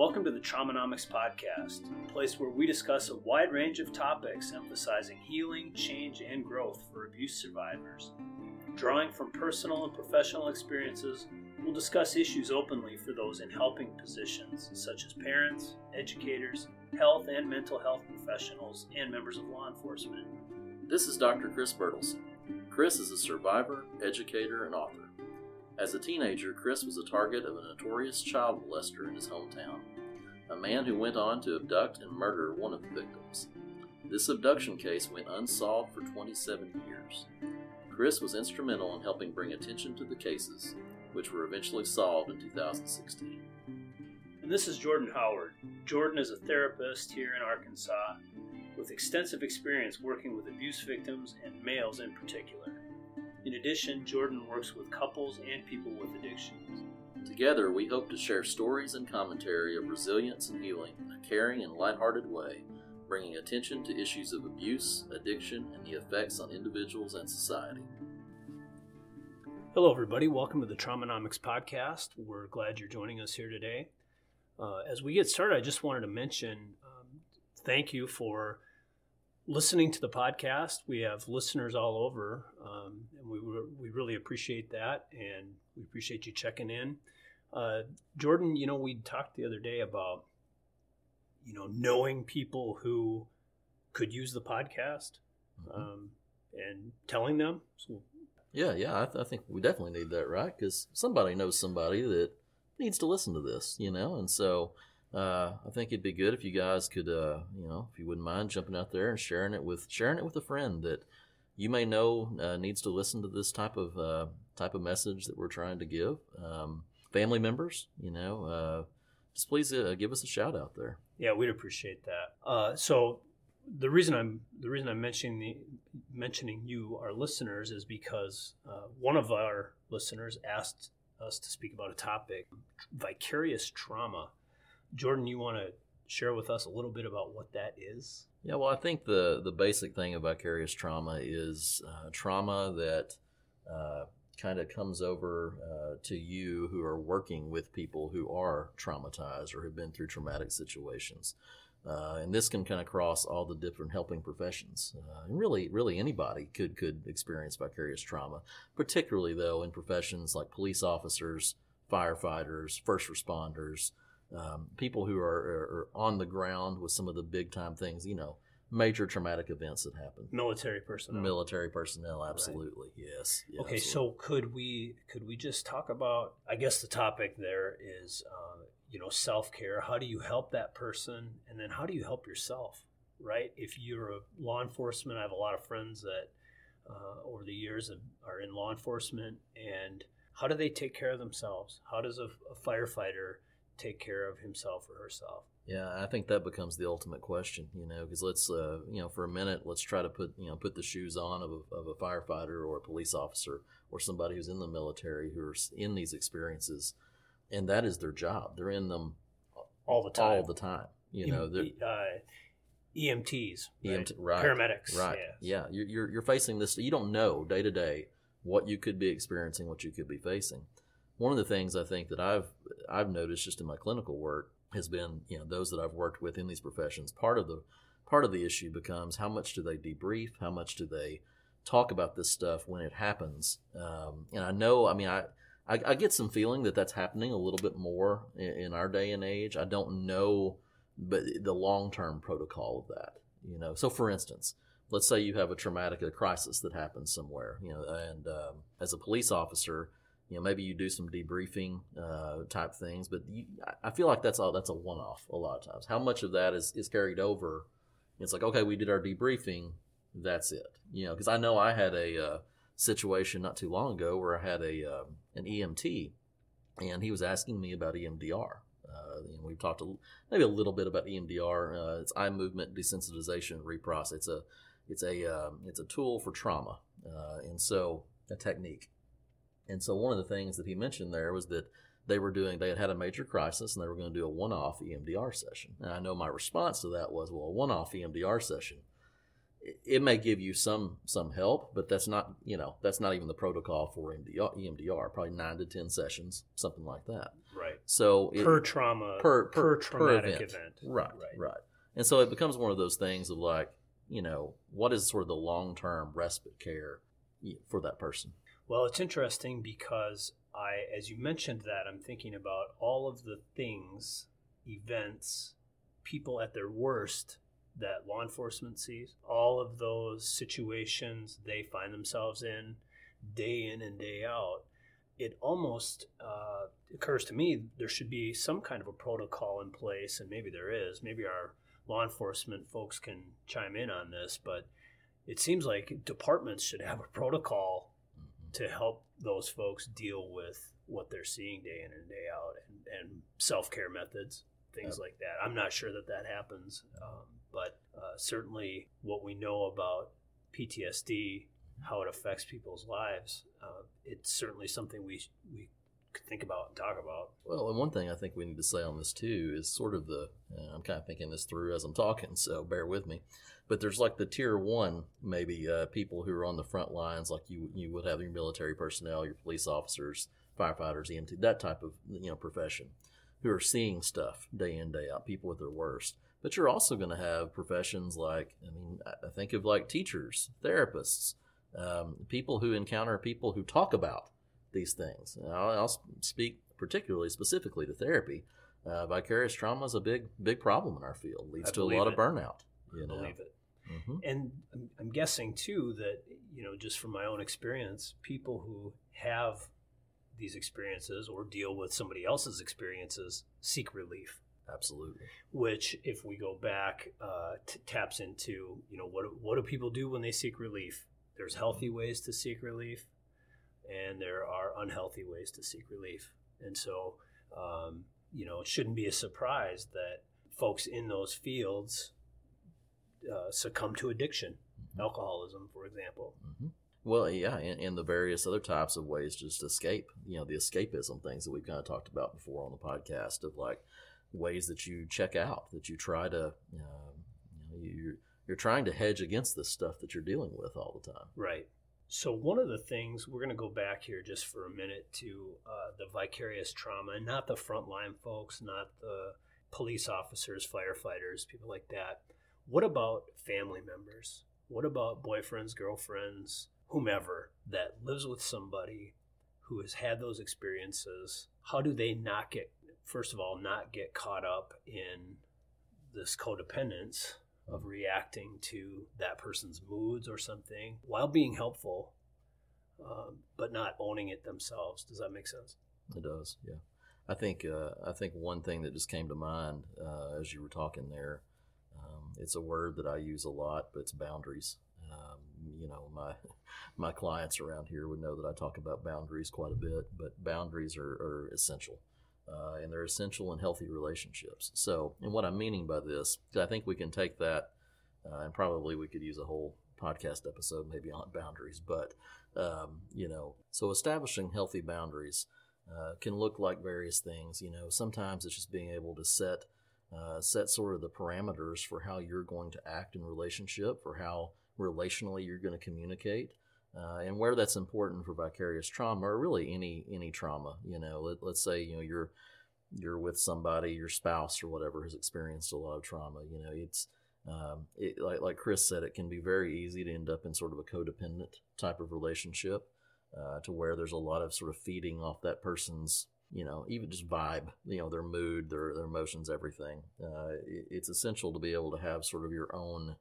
Welcome to the Traumanomics Podcast, a place where we discuss a wide range of topics emphasizing healing, change, and growth for abuse survivors. Drawing from personal and professional experiences, we'll discuss issues openly for those in helping positions, such as parents, educators, health and mental health professionals, and members of law enforcement. This is Dr. Chris Bertelsen. Chris is a survivor, educator, and author. As a teenager, Chris was a target of a notorious child molester in his hometown, a man who went on to abduct and murder one of the victims. This abduction case went unsolved for 27 years. Chris was instrumental in helping bring attention to the cases, which were eventually solved in 2016. And this is Jordan Howard. Jordan is a therapist here in Arkansas with extensive experience working with abuse victims and males in particular. In addition, Jordan works with couples and people with addictions. Together, we hope to share stories and commentary of resilience and healing in a caring and lighthearted way, bringing attention to issues of abuse, addiction, and the effects on individuals and society. Hello, everybody. Welcome to the Traumanomics Podcast. We're glad you're joining us here today. Uh, as we get started, I just wanted to mention um, thank you for listening to the podcast. We have listeners all over, um, and we we really appreciate that, and we appreciate you checking in. Uh, Jordan, you know, we talked the other day about you know knowing people who could use the podcast mm-hmm. um, and telling them. So, yeah, yeah, I, th- I, think we definitely need that, right? Because somebody knows somebody that needs to listen to this, you know, and so uh, I think it'd be good if you guys could, uh, you know, if you wouldn't mind jumping out there and sharing it with sharing it with a friend that you may know uh, needs to listen to this type of uh, type of message that we're trying to give. Um, family members, you know, uh, just please uh, give us a shout out there. Yeah, we'd appreciate that. so the reason I'm the reason I'm mentioning the, mentioning you, our listeners, is because one of our listeners asked us to speak about a topic: vicarious trauma Jordan, you want to share with us a little bit about what that is? Yeah, well, I think the the basic thing of vicarious trauma is uh, trauma that uh, kind of comes over uh, to you who are working with people who are traumatized or have been through traumatic situations. Uh, and this can kind of cross all the different helping professions, uh, and really, really anybody could could experience vicarious trauma. Particularly though in professions like police officers, firefighters, first responders, um, people who are, are, on the ground with some of the big time things, you know, major traumatic events that happen. Military personnel. Military personnel, absolutely, right. yes. Yeah, okay, absolutely. so could we could we just talk about? I guess the topic there is, uh, you know, self care. How do you help that person, and then how do you help yourself? Right. If you're a law enforcement, I have a lot of friends that uh, over the years are in law enforcement, and how do they take care of themselves? How does a, a firefighter take care of himself or herself. Yeah, I think that becomes the ultimate question, you know, because let's, uh, you know, for a minute, let's try to put, you know, put the shoes on of a, of a firefighter or a police officer or somebody who's in the military who are in these experiences, and that is their job. They're in them all the time. All the time, you know. Uh, EMTs, right? EMT, right? Paramedics, right? Yeah, you're, you're you're facing this. You don't know day to day what you could be experiencing, what you could be facing one of the things I think that I've I've noticed just in my clinical work has been you know those that I've worked with in these professions. Part of the part of the issue becomes how much do they debrief, how much do they talk about this stuff when it happens. Um, and I know, I mean, I, I, I get some feeling that that's happening a little bit more in, in our day and age. I don't know, but the long term protocol of that, you know. So, for instance, let's say you have a traumatic a crisis that happens somewhere, you know, and um, as a police officer you know maybe you do some debriefing uh, type things but you, i feel like that's all that's a one-off a lot of times. How much of that is, is carried over? It's like okay we did our debriefing that's it you know because i know i had a uh, situation not too long ago where i had a um, an emt and he was asking me about emdr uh, and we've talked a, maybe a little bit about emdr uh, it's eye movement desensitization reprocess it's a it's a um, it's a tool for trauma uh, and so a technique and so one of the things that he mentioned there was that they were doing, they had had a major crisis and they were going to do a one off EMDR session. And I know my response to that was, well, a one off EMDR session, it, it may give you some some help, but that's not you know that's not even the protocol for EMDR. EMDR probably nine to ten sessions, something like that. Right. So it, per trauma, per per, traumatic per event. event. Right, Right. right, And so it becomes one of those things of like, you know, what is sort of the long term respite care for that person? Well, it's interesting because I, as you mentioned that, I'm thinking about all of the things, events, people at their worst that law enforcement sees, all of those situations they find themselves in day in and day out. It almost uh, occurs to me there should be some kind of a protocol in place, and maybe there is. Maybe our law enforcement folks can chime in on this, but it seems like departments should have a protocol to help those folks deal with what they're seeing day in and day out and, and self-care methods things Yep. like that i'm not sure that that happens um, but uh, certainly what we know about ptsd how it affects people's lives uh, it's certainly something we we think about and talk about Well, and one thing I think we need to say on this too is sort of the uh, I'm kind of thinking this through as I'm talking, so bear with me. But there's like the tier one, maybe uh, people who are on the front lines, like you you would have your military personnel, your police officers, firefighters, EMT, that type of you know profession, who are seeing stuff day in day out, people at their worst. But you're also going to have professions like I mean I think of like teachers, therapists, um, people who encounter people who talk about these things. I'll, I'll speak particularly specifically to therapy. Uh, vicarious trauma is a big, big problem in our field. Leads I to a lot it. of burnout. You I know, believe it hmm and I'm, I'm guessing too that you know just from my own experience people who have these experiences or deal with somebody else's experiences seek relief absolutely. which if we go back uh, t- taps into you know what what do people do when they seek relief there's healthy ways to seek relief and there are unhealthy ways to seek relief and so um, you know it shouldn't be a surprise that folks in those fields uh, succumb to addiction Mhm. alcoholism for example hmm Well, yeah, and, and the various other types of ways just to escape. You know, the escapism things that we've kind of talked about before on the podcast of like ways that you check out, that you try to, um, you know, you're you're trying to hedge against this stuff that you're dealing with all the time. Right. So one of the things we're going to go back here just for a minute to uh, the vicarious trauma, and not the frontline folks, not the police officers, firefighters, people like that. What about family members? What about boyfriends, girlfriends, whomever that lives with somebody who has had those experiences? How do they not get, first of all, not get caught up in this codependence of reacting to that person's moods or something while being helpful, um, but not owning it themselves. Does that make sense? It does, yeah. I think uh, I think one thing that just came to mind uh, as you were talking there, um, it's a word that I use a lot, but it's boundaries. Um, you know, my my clients around here would know that I talk about boundaries quite a bit, but boundaries are, are essential, uh, and they're essential in healthy relationships. So, and what I'm meaning by this, I think we can take that, uh, and probably we could use a whole podcast episode maybe on boundaries, but um, you know, so establishing healthy boundaries uh, can look like various things. You know, sometimes it's just being able to set uh, set sort of the parameters for how you're going to act in relationship, for how relationally you're going to communicate, uh, and where that's important for vicarious trauma or really any any trauma. You know, let, let's say you know you're you're with somebody, your spouse or whatever has experienced a lot of trauma. You know, it's um, it, like like Chris said, it can be very easy to end up in sort of a codependent type of relationship uh, to where there's a lot of sort of feeding off that person's you know even just vibe you know their mood their their emotions everything uh, it, it's essential to be able to have sort of your own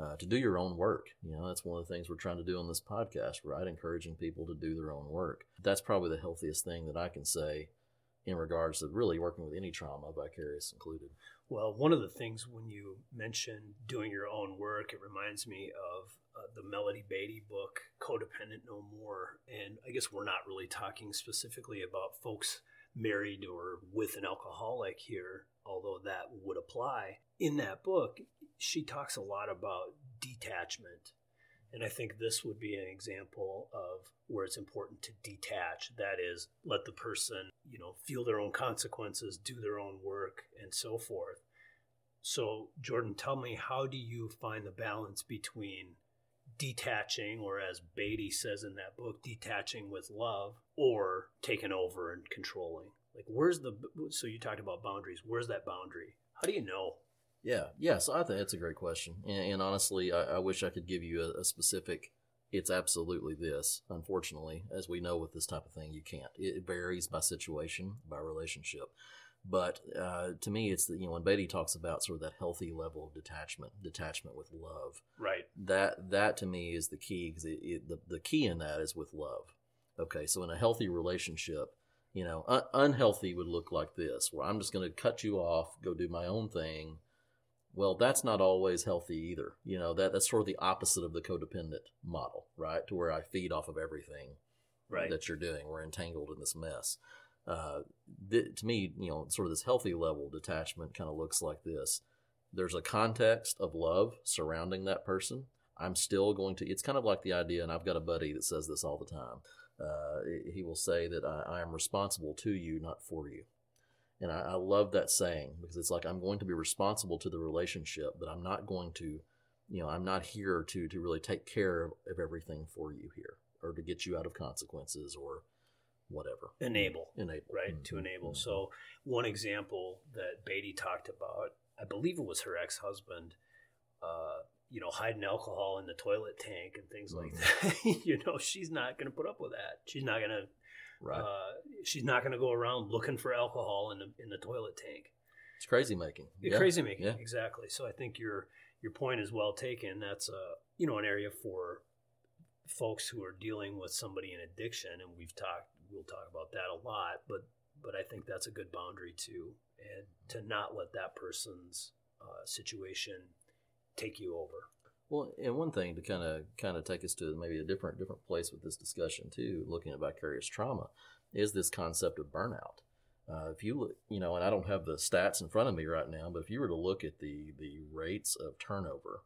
uh, to do your own work you know that's one of the things we're trying to do on this podcast right encouraging people to do their own work that's probably the healthiest thing that i can say in regards to really working with any trauma vicarious included Well, one of the things when you mention doing your own work, it reminds me of uh, the Melody Beattie book, Codependent No More. And I guess we're not really talking specifically about folks married or with an alcoholic here, although that would apply. In that book, she talks a lot about detachment. And I think this would be an example of where it's important to detach. That is, let the person, you know, feel their own consequences, do their own work, and so forth. So, Jordan, tell me, how do you find the balance between detaching, or as Beattie says in that book, detaching with love, or taking over and controlling? Like, where's the, so you talked about boundaries. Where's that boundary? How do you know? Yeah, yeah. So I think that's a great question, and, and honestly, I, I, wish I could give you a, a, specific. It's absolutely this. Unfortunately, as we know with this type of thing, you can't. It varies by situation, by relationship. But uh, to me, it's the, you know when Beattie talks about sort of that healthy level of detachment, detachment with love. Right. That that to me is the key because the the key in that is with love. Okay, so in a healthy relationship, you know, un- unhealthy would look like this, where I'm just going to cut you off, go do my own thing. Well, that's not always healthy either. You know, that that's sort of the opposite of the codependent model, right? To where I feed off of everything right. that you're doing. We're entangled in this mess. Uh, th- to me, you know, sort of this healthy level detachment kind of looks like this. There's a context of love surrounding that person. I'm still going to, it's kind of like the idea, and I've got a buddy that says this all the time uh, he will say that I, I, am responsible to you, not for you. And I, I, love that saying because it's like I'm going to be responsible to the relationship, but I'm not going to, you know, I'm not here to to really take care of, of everything for you here or to get you out of consequences or whatever. Enable. Enable. Right. Mm-hmm. To enable. Mm-hmm. So one example that Beattie talked about, I believe it was her ex husband. Uh, you know, hiding alcohol in the toilet tank and things like mm-hmm. that. you know, she's not going to put up with that. She's not going to. Right. Uh, she's not going to go around looking for alcohol in the in the toilet tank. It's crazy making. Yeah. Crazy making. Yeah. Exactly. So I think your your point is well taken. That's a you know an area for folks who are dealing with somebody in addiction, and we've talked. We'll talk about that a lot, but but I think that's a good boundary too, and to not let that person's uh, situation take you over. Well, and one thing to kind of kind of take us to maybe a different different place with this discussion too, looking at vicarious trauma, is this concept of burnout. Uh, if you look, you know, and I don't have the stats in front of me right now, but if you were to look at the the rates of turnover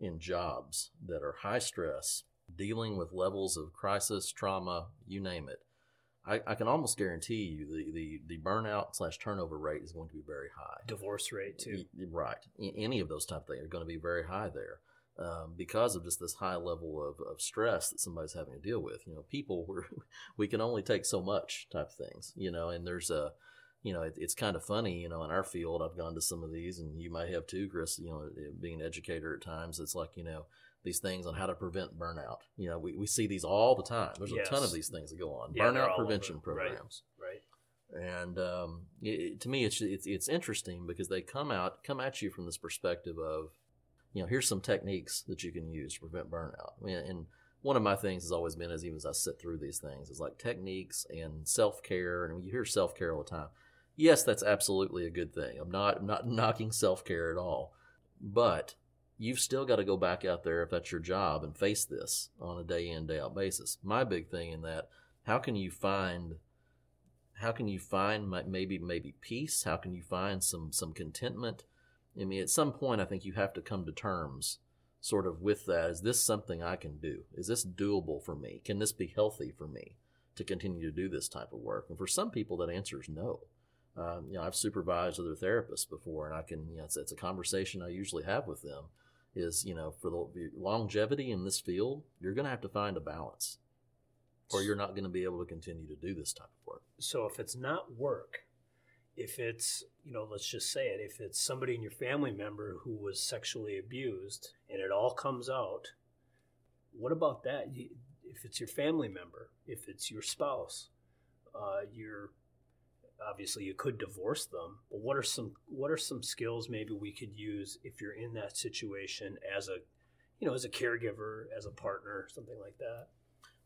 in jobs that are high stress, dealing with levels of crisis, trauma, you name it, I, I, can almost guarantee you the, the, the burnout slash turnover rate is going to be very high. Divorce rate too. Right. Any of those type of things are going to be very high there. Um, because of just this high level of, of stress that somebody's having to deal with. You know, people we we can only take so much type of things. You know, and there's a, you know, it, it's kind of funny. You know, in our field, I've gone to some of these, and you might have too, Chris. You know, being an educator at times, it's like you know these things on how to prevent burnout. You know, we, we see these all the time. There's yes. a ton of these things that go on. Yeah, burnout prevention programs. Right. right. And um, it, to me, it's, it's it's interesting because they come out come at you from this perspective of, you know, here's some techniques that you can use to prevent burnout. I mean, and one of my things has always been, as even as I sit through these things, is like techniques and self care. And you hear self care all the time. Yes, that's absolutely a good thing. I'm not I'm not knocking self care at all, but you've still got to go back out there if that's your job and face this on a day in day out basis my big thing in that how can you find how can you find maybe maybe peace how can you find some some contentment i mean at some point i think you have to come to terms sort of with that. Is this something i can do? Is this doable for me? Can this be healthy for me to continue to do this type of work? And for some people that answer is no. Um, you know i've supervised other therapists before and i can you know it's, it's a conversation i usually have with them is you know for the longevity in this field you're going to have to find a balance or you're not going to be able to continue to do this type of work. So if it's not work if it's you know let's just say it if it's somebody in your family member who was sexually abused and it all comes out what about that? If it's your family member if it's your spouse uh, your obviously you could divorce them but what are some what are some skills maybe we could use if you're in that situation as a you know as a caregiver as a partner something like that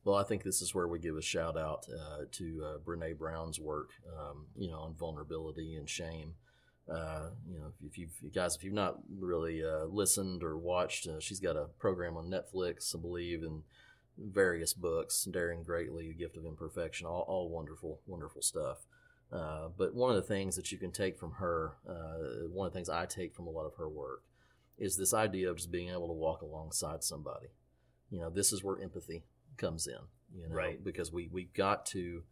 well i think this is where we give a shout out uh, to uh, brene brown's work um, you know on vulnerability and shame uh, you know, if you've you guys, if you've not really uh, listened or watched, uh, she's got a program on Netflix, I believe, and various books, Daring Greatly, The Gift of Imperfection, all, all wonderful, wonderful stuff. Uh, but one of the things that you can take from her, one of the things I take from a lot of her work, is this idea of just being able to walk alongside somebody. You know, this is where empathy comes in. You know, right. because we we got to.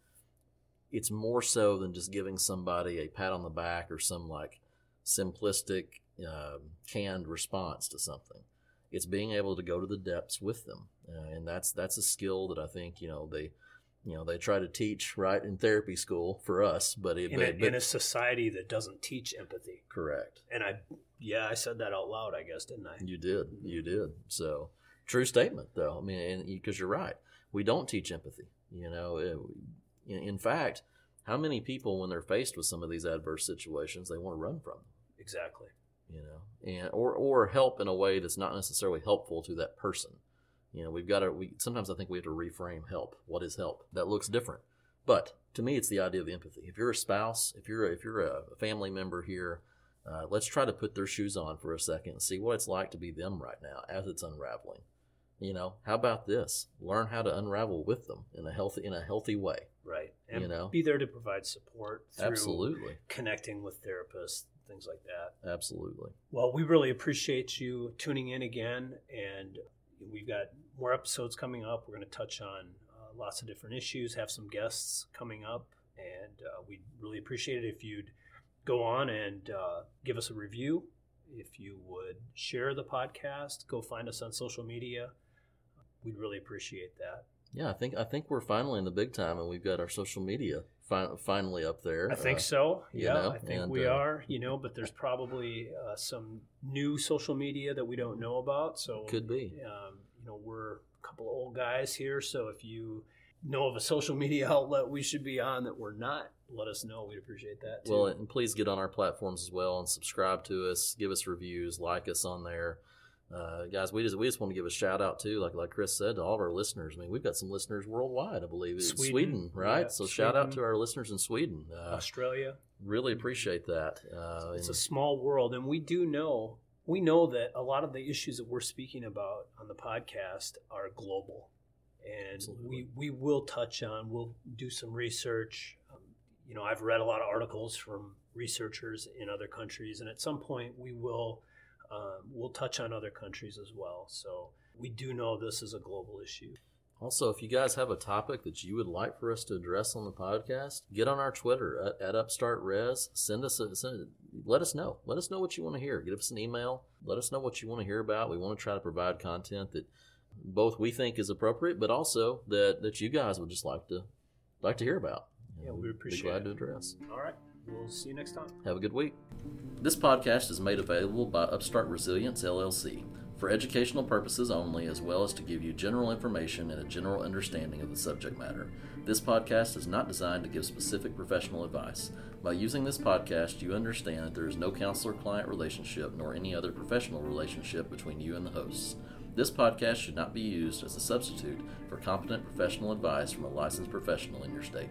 It's more so than just giving somebody a pat on the back or some like simplistic um, canned response to something. It's being able to go to the depths with them, uh, and that's that's a skill that I think you know they you know they try to teach right in therapy school for us, but it, in, but, a, but, in a society that doesn't teach empathy. correct. And I, yeah, I said that out loud, I guess, didn't I? You did, you did. So true statement, though. I mean, because you're right, we don't teach empathy. You know, it, in, in fact, how many people, when they're faced with some of these adverse situations, they want to run from them. Exactly. You know, and or or help in a way that's not necessarily helpful to that person. You know, we've got to. We sometimes I think we have to reframe help. What is help? That looks different, but to me, it's the idea of empathy. If you're a spouse, if you're a, if you're a family member here, uh, let's try to put their shoes on for a second and see what it's like to be them right now as it's unraveling. You know, how about this? Learn how to unravel with them in a healthy in a healthy way. Right. And You know? be there to provide support through Absolutely, connecting with therapists, things like that. absolutely. Well, we really appreciate you tuning in again, and we've got more episodes coming up. We're going to touch on uh, lots of different issues, have some guests coming up, and uh, we'd really appreciate it if you'd go on and uh, give us a review. If you would share the podcast, go find us on social media. We'd really appreciate that. Yeah, I think I think we're finally in the big time, and we've got our social media fi- finally up there. I think Uh, so. Yeah, know, I think and, we uh, are. You know, but there's probably uh, some new social media that we don't know about. So Could be. Um, you know, we're a couple of old guys here, so if you know of a social media outlet we should be on that we're not, let us know. We'd appreciate that. Too. Well, and please get on our platforms as well and subscribe to us, give us reviews, like us on there. Uh, guys, we just we just want to give a shout out too, like like Chris said, to all of our listeners. I mean, we've got some listeners worldwide, I believe. Sweden, Sweden, right? yeah, so shout out to our listeners in Sweden. Uh, Australia. really appreciate that. Uh, it's a small world and we do know we know that a lot of the issues that we're speaking about on the podcast are global and Absolutely. we we will touch on we'll do some research um, you know i've read a lot of articles from researchers in other countries and at some point we will um, we'll touch on other countries as well so we do know this is a global issue Also, if you guys have a topic that you would like for us to address on the podcast, get on our Twitter at, at Upstart Res. Send us a send, let us know. Let us know what you want to hear. Give us an email. Let us know what you want to hear about. We want to try to provide content that both we think is appropriate, but also that that you guys would just like to like to hear about. Yeah, we We'd appreciate Be glad it. to address. all right we'll see you next time Have a good week. This podcast is made available by Upstart Resilience LLC for educational purposes only, as well as to give you general information and a general understanding of the subject matter. This podcast is not designed to give specific professional advice. By using this podcast, you understand that there is no counselor client relationship nor any other professional relationship between you and the hosts. This podcast should not be used as a substitute for competent professional advice from a licensed professional in your state.